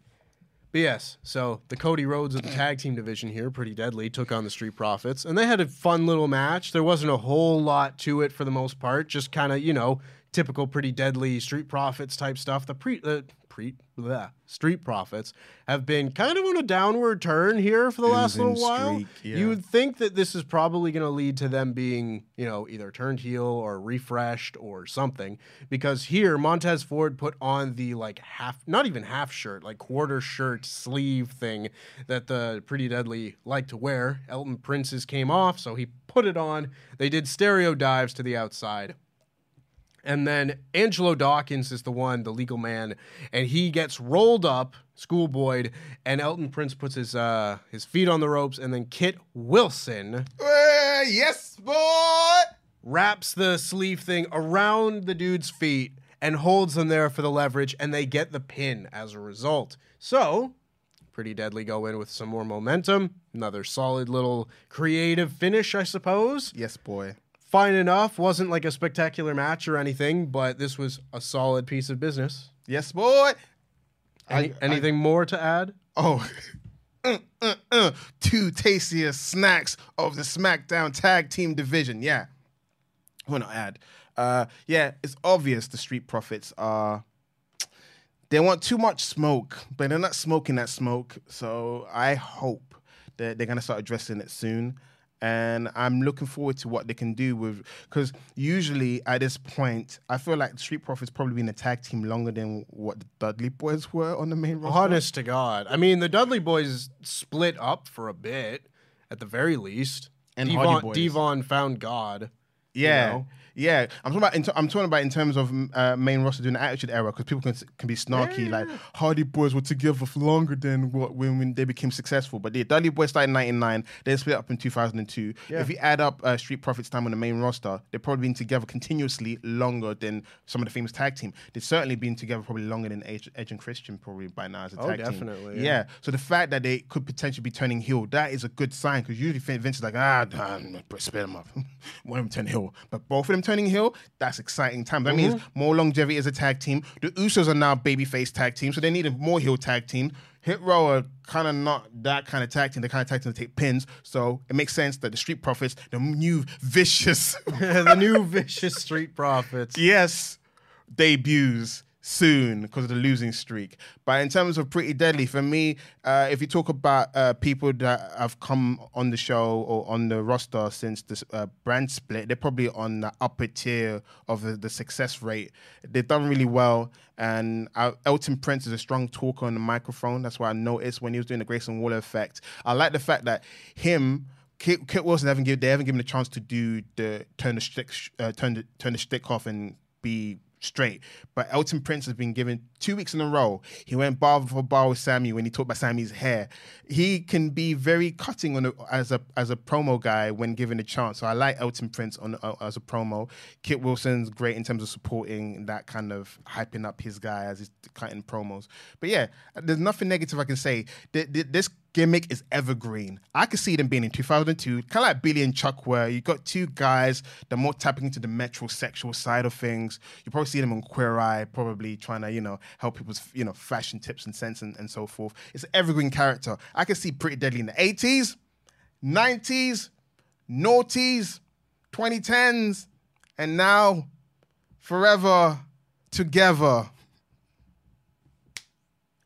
Speaker 1: But yes, so the Cody Rhodes of the tag team division here, pretty deadly, took on the Street Profits, and they had a fun little match. There wasn't a whole lot to it for the most part, just kind of you know typical pretty deadly Street Profits type stuff. The pre the pre the Street Profits have been kind of on a downward turn here for the last
Speaker 2: Losing
Speaker 1: little while.
Speaker 2: streak, yeah.
Speaker 1: You would think that this is probably going to lead to them being, you know, either turned heel or refreshed or something. Because here, Montez Ford put on the like half, not even half shirt, like quarter shirt sleeve thing that the Pretty Deadly like to wear. Elton Prince's came off, so he put it on. They did stereo dives to the outside. And then Angelo Dawkins is the one, the legal man, and he gets rolled up, schoolboyed, and Elton Prince puts his uh his feet on the ropes, and then Kit Wilson
Speaker 2: Eh, yes, boy.
Speaker 1: wraps the sleeve thing around the dude's feet and holds them there for the leverage, and they get the pin as a result. So, pretty deadly go in with some more momentum. Another solid little creative finish, I suppose.
Speaker 2: Yes, boy.
Speaker 1: Fine enough. Wasn't like a spectacular match or anything, but this was a solid piece of business.
Speaker 2: Yes, boy.
Speaker 1: Any, anything more to add?
Speaker 2: Oh, uh, uh, uh. two tastiest snacks of the SmackDown Tag Team Division. Yeah, well, not add. Uh, yeah, it's obvious the Street Profits are. They want too much smoke, but they're not smoking that smoke. So I hope that they're gonna start addressing it soon. And I'm looking forward to what they can do with because usually at this point, I feel like Street Profits probably been a tag team longer than what the Dudley Boys were on the main roster.
Speaker 1: Honest to God. I mean, the Dudley boys split up for a bit, at the very least.
Speaker 2: And
Speaker 1: D-Von,
Speaker 2: Hardy Boys.
Speaker 1: D-Von found God.
Speaker 2: Yeah,
Speaker 1: know?
Speaker 2: Yeah. I'm talking about. In t- I'm talking about in terms of uh, main roster doing the Attitude Era because people can can be snarky. Like Hardy Boys were together for longer than what when, when they became successful. But the Dudley Boys started in '99. They split up in 2002. If you add up uh, Street Profits time on the main roster, they've probably been together continuously longer than some of the famous tag team. They've certainly been together probably longer than Edge, Edge and Christian probably by now as a
Speaker 1: Oh,
Speaker 2: tag
Speaker 1: definitely,
Speaker 2: team. Definitely.
Speaker 1: Yeah.
Speaker 2: So the fact that they could potentially be turning heel, that is a good sign because usually Vince is like, ah, nah, split them up. One of them turn heel. But both of them turning heel, that's exciting time. That means
Speaker 1: Mm-hmm.
Speaker 2: more longevity as a tag team. The Usos are now babyface tag team, so they need a more heel tag team. Hit Row are kind of not that kind of tag team. They're kind of tag team to take pins. So it makes sense that the Street Profits, the new vicious,
Speaker 1: the new vicious Street Profits.
Speaker 2: yes, debuts soon because of the losing streak. But in terms of Pretty Deadly, for me, uh, if you talk about uh, people that have come on the show or on the roster since this uh, brand split, they're probably on the upper tier of the, the success rate. They've done really well. And uh, Elton Prince is a strong talker on the microphone. That's what I noticed when he was doing the Grayson Waller effect. I like the fact that him Kit, Kit Wilson haven't given they haven't given a chance to do the turn the stick uh, turn the turn the stick off and be straight. But Elton Prince has been given two weeks in a row. He went bar for bar with Sami when he talked about Sami's hair. He can be very cutting on a, as a as a promo guy when given a chance. So I like Elton Prince on uh, as a promo. Kit Wilson's great in terms of supporting that kind of hyping up his guy as he's cutting promos. But yeah, there's nothing negative I can say. Th- th- This gimmick is evergreen. I could see them being in 2002, kind of like Billy and Chuck, were. you got two guys that are more tapping into the metrosexual side of things. You probably see them on Queer Eye, probably trying to, you know, help people's, you know, fashion tips and sense and, and so forth. It's an evergreen character. I could see Pretty Deadly in the 80s, 90s, noughties, 2010s, and now forever together.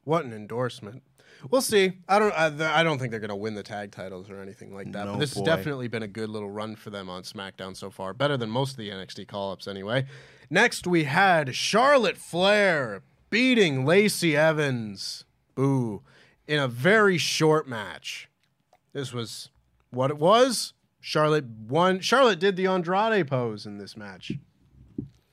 Speaker 1: What an endorsement. We'll see. I don't. I, th- I don't think they're going to win the tag titles or anything like that.
Speaker 2: No,
Speaker 1: but this
Speaker 2: boy.
Speaker 1: has definitely been a good little run for them on SmackDown so far. Better than most of the NXT call-ups, anyway. Next, we had Charlotte Flair beating Lacey Evans. Boo! In a very short match. This was what it was. Charlotte won. Charlotte did the Andrade pose in this match.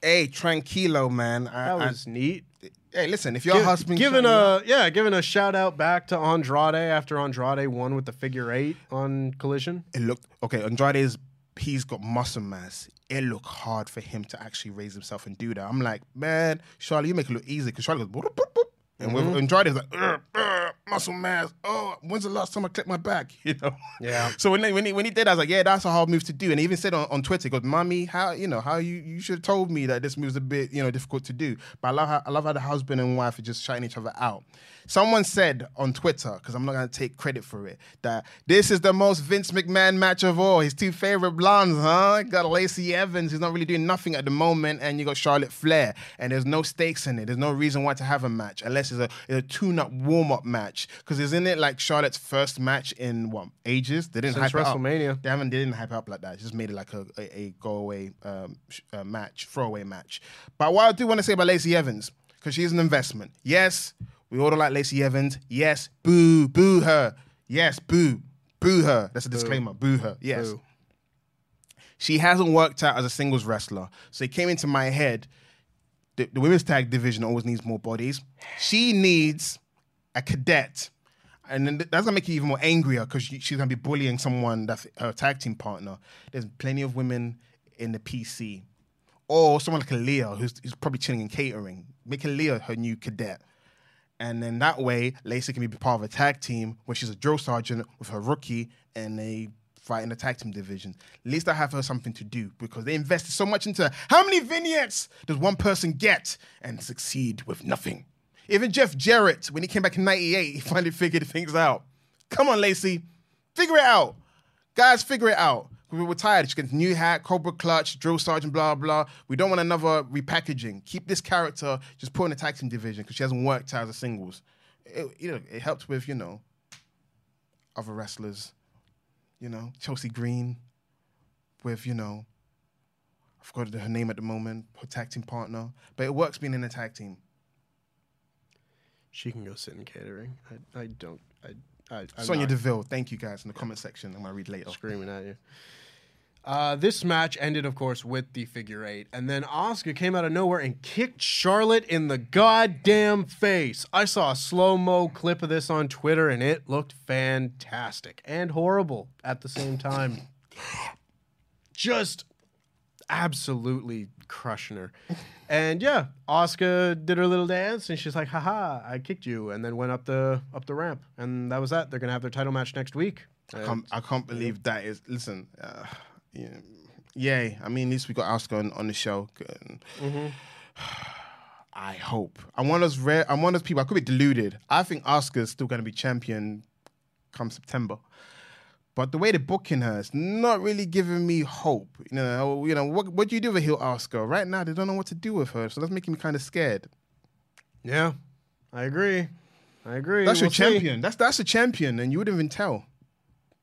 Speaker 2: Hey, tranquilo, man. I,
Speaker 1: That
Speaker 2: I-
Speaker 1: was neat.
Speaker 2: Hey, listen, if your husband
Speaker 1: giving a yeah, giving a shout out back to Andrade after Andrade won with the figure eight on Collision.
Speaker 2: it looked okay. Andrade's he's got muscle mass. It looked hard for him to actually raise himself and do that. I'm like, man, Charlie, you make it look easy because Charlie goes boop, boop, boop. and with mm-hmm. Andrade is like "Ugh, ugh, muscle mass. Oh, when's the last time I clipped my back? You know.
Speaker 1: Yeah.
Speaker 2: So when, he- when he when he did, I was like, yeah, that's a hard move to do. And he even said on, on Twitter, he goes, "Mommy, how you know how you you should have told me that this move's a bit you know difficult to do." But I love how I love how the husband and wife are just shouting each other out. Someone said on Twitter, because I'm not gonna take credit for it, that this is the most Vince McMahon match of all. His two favorite blondes, huh? Got Lacey Evans, who's not really doing nothing at the moment, and you got Charlotte Flair, and there's no stakes in it. There's no reason why to have a match unless it's a, it's a tune-up warm-up match. Because isn't it like Charlotte's first match in what ages? They didn't
Speaker 1: Since
Speaker 2: hype it up.
Speaker 1: WrestleMania.
Speaker 2: They haven't. They didn't hype it up like that. Just made it like a a, a go away um, uh, match, throwaway match. But what I do want to say about Lacey Evans, because she's an investment. Yes, we all don't like Lacey Evans. Yes, boo, boo her. Yes, boo, boo her. That's a disclaimer. Boo, her. Yes.
Speaker 1: Boo.
Speaker 2: She hasn't worked out as a singles wrestler. So it came into my head. The, the women's tag division always needs more bodies. She needs a cadet. And then that's gonna make you even more angrier because she's gonna be bullying someone that's her tag team partner. There's plenty of women in the PC, or someone like Leah who's, who's probably chilling in catering. Make Leah her new cadet, and then that way Lacey can be part of a tag team where she's a drill sergeant with her rookie, and they fight in the tag team division. At least I have her something to do because they invested so much into how many vignettes does one person get and succeed with nothing. Even Jeff Jarrett, when he came back in '98, he finally figured things out. Come on, Lacey, figure it out, guys, figure it out. We were tired. She gets new hat, Cobra Clutch, Drill Sergeant, blah blah. We don't want another repackaging. Keep this character, just put in the tag team division because she hasn't worked out as a singles. It, you know, it helped with you know other wrestlers. You know, Chelsea Green with you know, I forgot her name at the moment, her tag team partner. But it works being in a tag team.
Speaker 1: She can go sit in catering. I, I don't. I. I I'm
Speaker 2: Sonya
Speaker 1: not
Speaker 2: Deville, thank you guys in the comment section. I'm gonna read later.
Speaker 1: screaming at you. Uh, this match ended, of course, with the figure eight, and then Asuka came out of nowhere and kicked Charlotte in the goddamn face. I saw a slow mo clip of this on Twitter, and it looked fantastic and horrible at the same time. Just absolutely crushing her. And yeah, Asuka did her little dance, and she's like, "Haha, I kicked you," and then went up the up the ramp, and that was that. They're gonna have their title match next week.
Speaker 2: I can't, I can't believe that is. Listen, uh, yeah, yay. I mean, at least we got Asuka on, on the show. Good. I hope. I'm one of those rare. I'm one of those people. I could be deluded. I think Asuka's still to be champion come September. But the way they're booking her, it's not really giving me hope. You know, you know what? What do you do with heel Asuka? Right now, they don't know what to do with her, so that's making me kind of scared.
Speaker 1: Yeah, I agree. I agree.
Speaker 2: That's
Speaker 1: We'll
Speaker 2: your
Speaker 1: see.
Speaker 2: champion. That's that's a champion, and you wouldn't even tell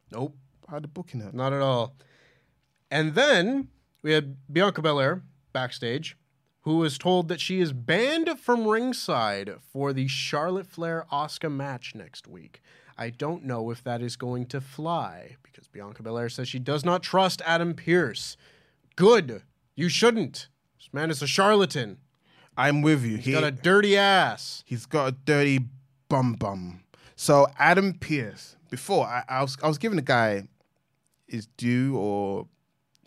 Speaker 1: Nope,
Speaker 2: how they're booking her.
Speaker 1: not at all. And then we had Bianca Belair backstage, who was told that she is banned from ringside for the Charlotte Flair Asuka match next week. I don't know if that is going to fly because Bianca Belair says she does not trust Adam Pearce. Good. You shouldn't. This man is a charlatan.
Speaker 2: I'm with you.
Speaker 1: He's got a dirty ass.
Speaker 2: He's got a dirty bum bum. So Adam Pearce, before I, I was I was giving the guy his due or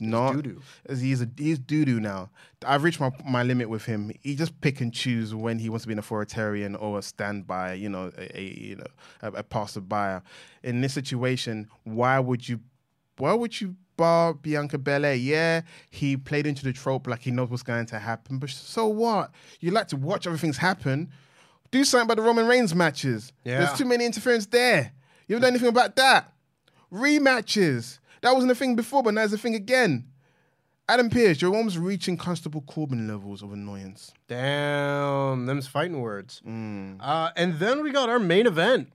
Speaker 2: not.
Speaker 1: doo-doo.
Speaker 2: He's a he's doo doo now. I've reached my, my limit with him. He just pick and choose when he wants to be an authoritarian or a standby, you know, a, a you know a, a passerby. In this situation, why would you why would you bar Bianca Belair? Yeah, he played into the trope like he knows what's going to happen, but so what? You like to watch other things happen. Do something about the Roman Reigns matches.
Speaker 1: Yeah.
Speaker 2: There's too many interference there. You haven't done anything about that. Rematches. That wasn't a thing before, but now it's a thing again. Adam Pearce, you're almost reaching Constable Corbin levels of annoyance.
Speaker 1: Damn, them's fighting words.
Speaker 2: Mm.
Speaker 1: Uh, and then we got our main event,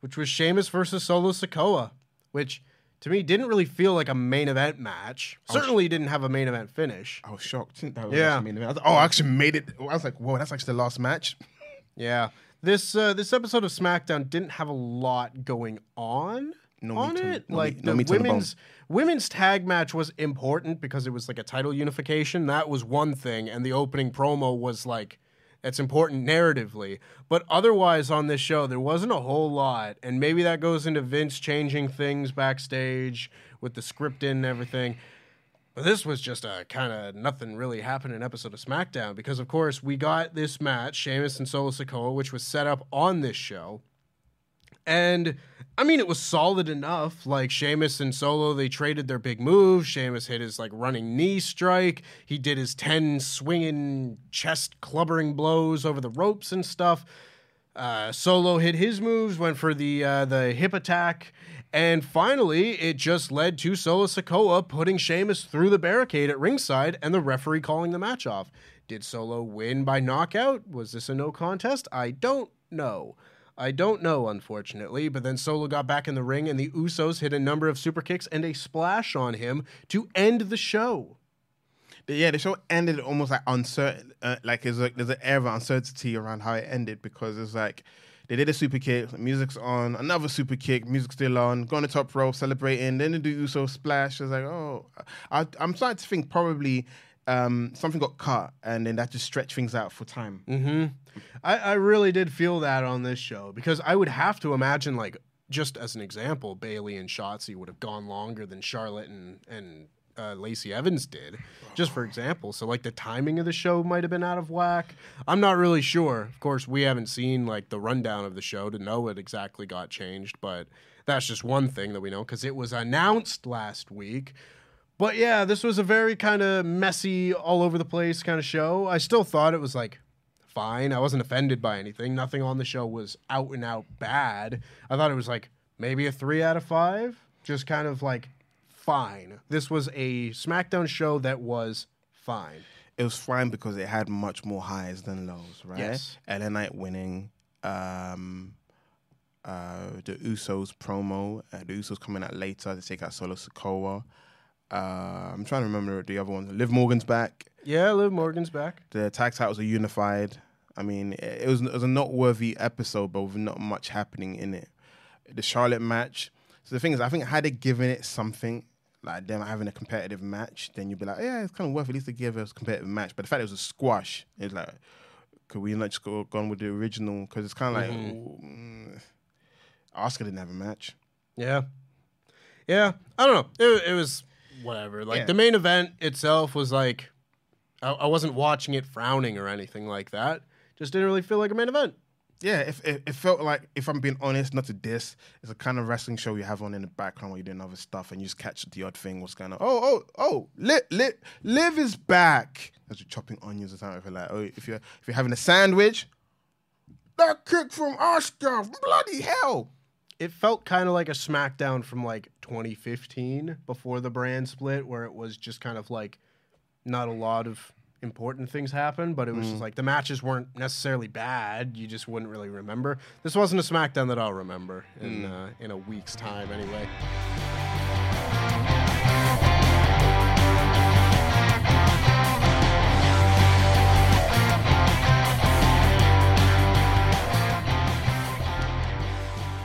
Speaker 1: which was Sheamus versus Solo Sikoa, which to me didn't really feel like a main event match. Certainly didn't have a main event finish.
Speaker 2: I was shocked. That was
Speaker 1: Yeah.
Speaker 2: main event. I was like, oh, I actually made it. I was like, whoa, that's actually the last match.
Speaker 1: Yeah, this uh, this episode of SmackDown didn't have a lot going on
Speaker 2: No
Speaker 1: on it.
Speaker 2: no
Speaker 1: like
Speaker 2: meat- no
Speaker 1: the
Speaker 2: on the
Speaker 1: women's women's tag match was important because it was like a title unification. That was one thing, and the opening promo was like it's important narratively. But otherwise, on this show, there wasn't a whole lot, and maybe that goes into Vince changing things backstage with the script and everything. But this was just a kind of nothing really happening episode of SmackDown because, of course, we got this match, Sheamus and Solo Sikoa, which was set up on this show. And I mean, it was solid enough. Like Sheamus and Solo, they traded their big moves. Sheamus hit his like running knee strike. He did his 10 swinging chest clubbering blows over the ropes and stuff. Uh, Solo hit his moves, went for the uh, the hip attack, and finally it just led to Solo Sikoa putting Sheamus through the barricade at ringside and the referee calling the match off. Did Solo win by knockout? Was this a no contest? I don't know. I don't know, unfortunately, but then Solo got back in the ring and the Usos hit a number of super kicks and a splash on him to end the show.
Speaker 2: But yeah, the show ended almost like uncertain. Uh, like there's like there's an air of uncertainty around how it ended because it's like they did a super kick, music's on, another super kick, music's still on, go on the top rope, celebrating, then they do Uso splash. It's like, oh, I, I'm starting to think probably um, something got cut and then that just stretched things out for time.
Speaker 1: Mm-hmm. I, I really did feel that on this show because I would have to imagine, like, just as an example, Bayley and Shotzi would have gone longer than Charlotte and and uh, Lacey Evans did, just for example. So, like, the timing of the show might have been out of whack. I'm not really sure. Of course, we haven't seen like the rundown of the show to know what exactly got changed, but that's just one thing that we know because it was announced last week. But yeah, this was a very kind of messy, all over the place kind of show. I still thought it was like fine. I wasn't offended by anything. Nothing on the show was out and out bad. I thought it was like maybe a three out of five. Just kind of like fine. This was a SmackDown show that was fine.
Speaker 2: It was fine because it had much more highs than lows, right?
Speaker 1: Yes.
Speaker 2: LA Knight winning, um, uh, the Usos promo, uh, the Usos coming out later to take out Solo Sikoa. Uh, I'm trying to remember the other ones. Liv Morgan's back.
Speaker 1: Yeah, Liv Morgan's back.
Speaker 2: The tag titles are unified. I mean, it, it was it was a noteworthy episode, but with not much happening in it. The Charlotte match. So the thing is, I think had they given it something like them having a competitive match, then you'd be like, yeah, it's kind of worth at least to give us a competitive match. But the fact it was a squash, it's like, could we not just go gone with the original? Because it's kind of like, ooh, mm, Asuka didn't have a match.
Speaker 1: Yeah. Yeah. I don't know. It, it was whatever. Like
Speaker 2: Yeah.
Speaker 1: the main event itself was like, I, I wasn't watching it frowning or anything like that. Just didn't really feel like a main event.
Speaker 2: Yeah, if it, it felt like, if I'm being honest, not to diss, it's a kind of wrestling show you have on in the background while you're doing other stuff, and you just catch the odd thing. What's going on? Oh, oh, oh! Liv, Liv, Liv is back. As you're chopping onions or something, like, oh, if you're if you're having a sandwich, that kick from Asuka, bloody hell!
Speaker 1: It felt kind of like a SmackDown from like 2015 before the brand split, where it was just kind of like not a lot of important things happened, but it was just like the matches weren't necessarily bad. You just wouldn't really remember. This wasn't a SmackDown that I'll remember in uh, in a week's time, anyway.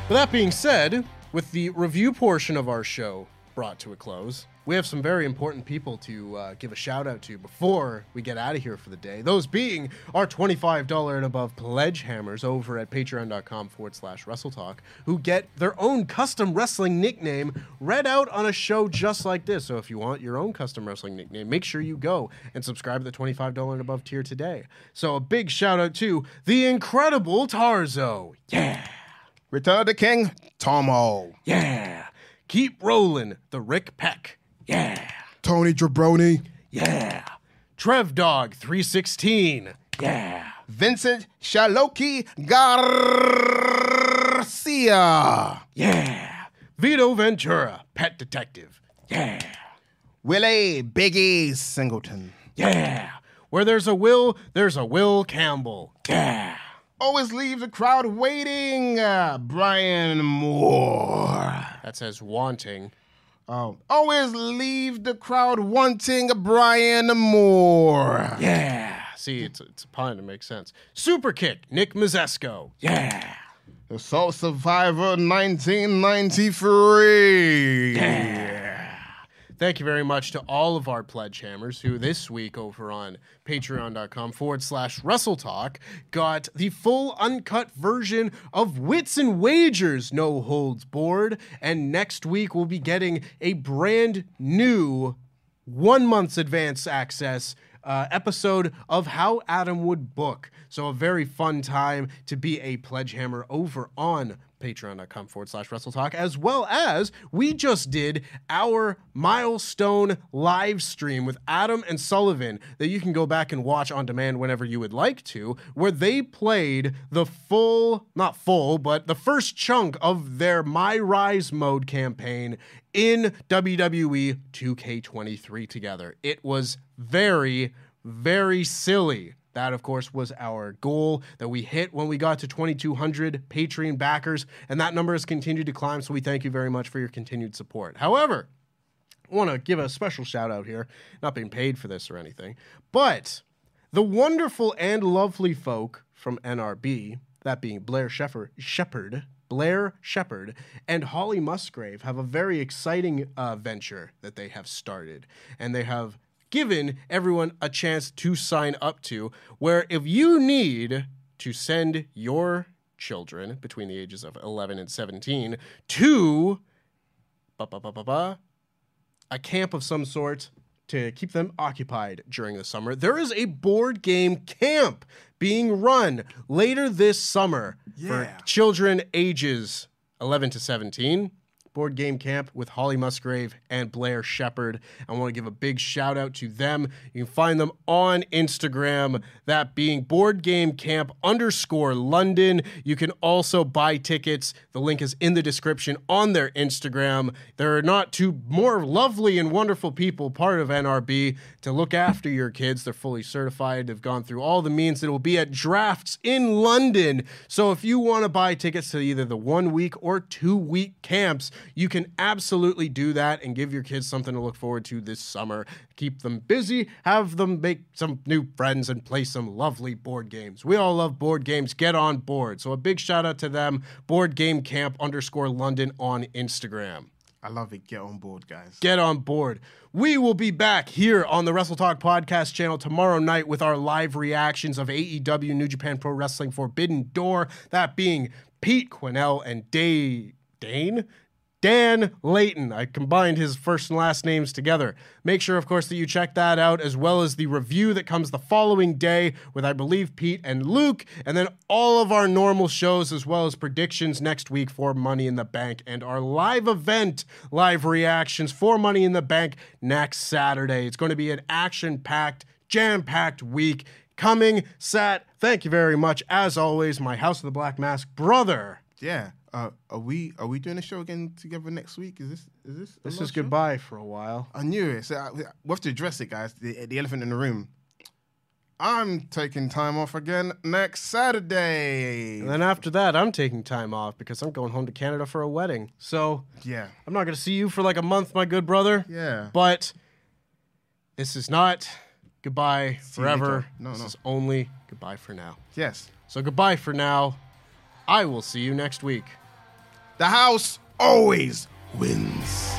Speaker 1: That being said, with the review portion of our show brought to a close, we have some very important people to uh, give a shout out to before we get out of here for the day. Those being our $25 and above pledge hammers over at patreon.com forward slash WrestleTalk, who get their own custom wrestling nickname read out on a show just like this. So if you want your own custom wrestling nickname, make sure you go and subscribe to the $25 and above tier today. So a big shout out to the incredible Tarzo. Yeah.
Speaker 2: Return of the King, Tomo,
Speaker 1: Yeah. Keep rolling, the Rick Peck. Yeah.
Speaker 2: Tony Jabroni,
Speaker 1: Yeah. Trev Dog 316. Yeah.
Speaker 2: Vincent Shaloki Garcia,
Speaker 1: Yeah. Vito Ventura, Pet Detective. Yeah.
Speaker 2: Willie Biggie Singleton.
Speaker 1: Yeah. Where there's a Will, there's a Will Campbell. Yeah.
Speaker 2: Always leave the crowd waiting. Uh, Brian Moore.
Speaker 1: That says wanting.
Speaker 2: Oh, always leave the crowd wanting Brian Moore.
Speaker 1: Yeah. See, it's, it's a pun. It makes sense. Super kick, Nick Mazesco. Yeah.
Speaker 2: The Soul Survivor 1993.
Speaker 1: Yeah. Thank you very much to all of our pledge hammers who this week over on patreon.com forward slash wrestle talk got the full uncut version of Wits and Wagers No Holds Board. And next week we'll be getting a brand new one month's advance access uh, episode of How Adam Would Book. So, a very fun time to be a pledge hammer over on patreon.com forward slash wrestle talk, as well as we just did our milestone live stream with Adam and Sullivan that you can go back and watch on demand whenever you would like to, where they played the full, not full, but the first chunk of their My Rise mode campaign in WWE 2K23 together. It was very, very silly. That, of course, was our goal that we hit when we got to 2,200 Patreon backers, and that number has continued to climb. So we thank you very much for your continued support. However, I want to give a special shout out here, not being paid for this or anything, but the wonderful and lovely folk from NRB, that being Blair Shepard, Shepherd, Blair Shepard, and Holly Musgrave have a very exciting uh, venture that they have started, and they have given everyone a chance to sign up to. Where if you need to send your children between the ages of 11 and 17 to a camp of some sort to keep them occupied during the summer. There is a board game camp being run later this summer for children ages 11 to 17. Board Game Camp with Holly Musgrave and Blair Shepard. I want to give a big shout out to them. You can find them on Instagram, that being Board Game Camp underscore London. You can also buy tickets. The link is in the description on their Instagram. There are not two more lovely and wonderful people part of NRB to look after your kids. They're fully certified. They've gone through all the means. It will be at drafts in London. So if you want to buy tickets to either the one week or two week camps, you can absolutely do that and give your kids something to look forward to this summer. Keep them busy, have them make some new friends, and play some lovely board games. We all love board games. Get on board. So a big shout out to them, Board Game Camp underscore London on Instagram.
Speaker 2: I love it. Get on board, guys.
Speaker 1: Get on board. We will be back here on the Wrestle Talk podcast channel tomorrow night with our live reactions of AEW New Japan Pro Wrestling Forbidden Door. That being Pete Quinnell and Day Dane. Dan Layton. I combined his first and last names together. Make sure, of course, that you check that out, as well as the review that comes the following day with, I believe, Pete and Luke, and then all of our normal shows, as well as predictions next week for Money in the Bank and our live event live reactions for Money in the Bank next Saturday. It's going to be an action packed, jam packed week coming. Sat, thank you very much. As always, my House of the Black Mask brother.
Speaker 2: Yeah. Uh, are we are we doing a show again together next week? Is this is this
Speaker 1: This is
Speaker 2: show?
Speaker 1: goodbye for a while.
Speaker 2: I knew it. So I, we have to address it, guys. The, the elephant in the room. I'm taking time off again next Saturday.
Speaker 1: And then after that, I'm taking time off because I'm going home to Canada for a wedding. So
Speaker 2: yeah,
Speaker 1: I'm not going to see you for like a month, my good brother.
Speaker 2: Yeah.
Speaker 1: But this is not goodbye
Speaker 2: you
Speaker 1: forever.
Speaker 2: No,
Speaker 1: this
Speaker 2: no.
Speaker 1: is only goodbye for now.
Speaker 2: yes.
Speaker 1: So goodbye for now. I will see you next week.
Speaker 2: The house always wins.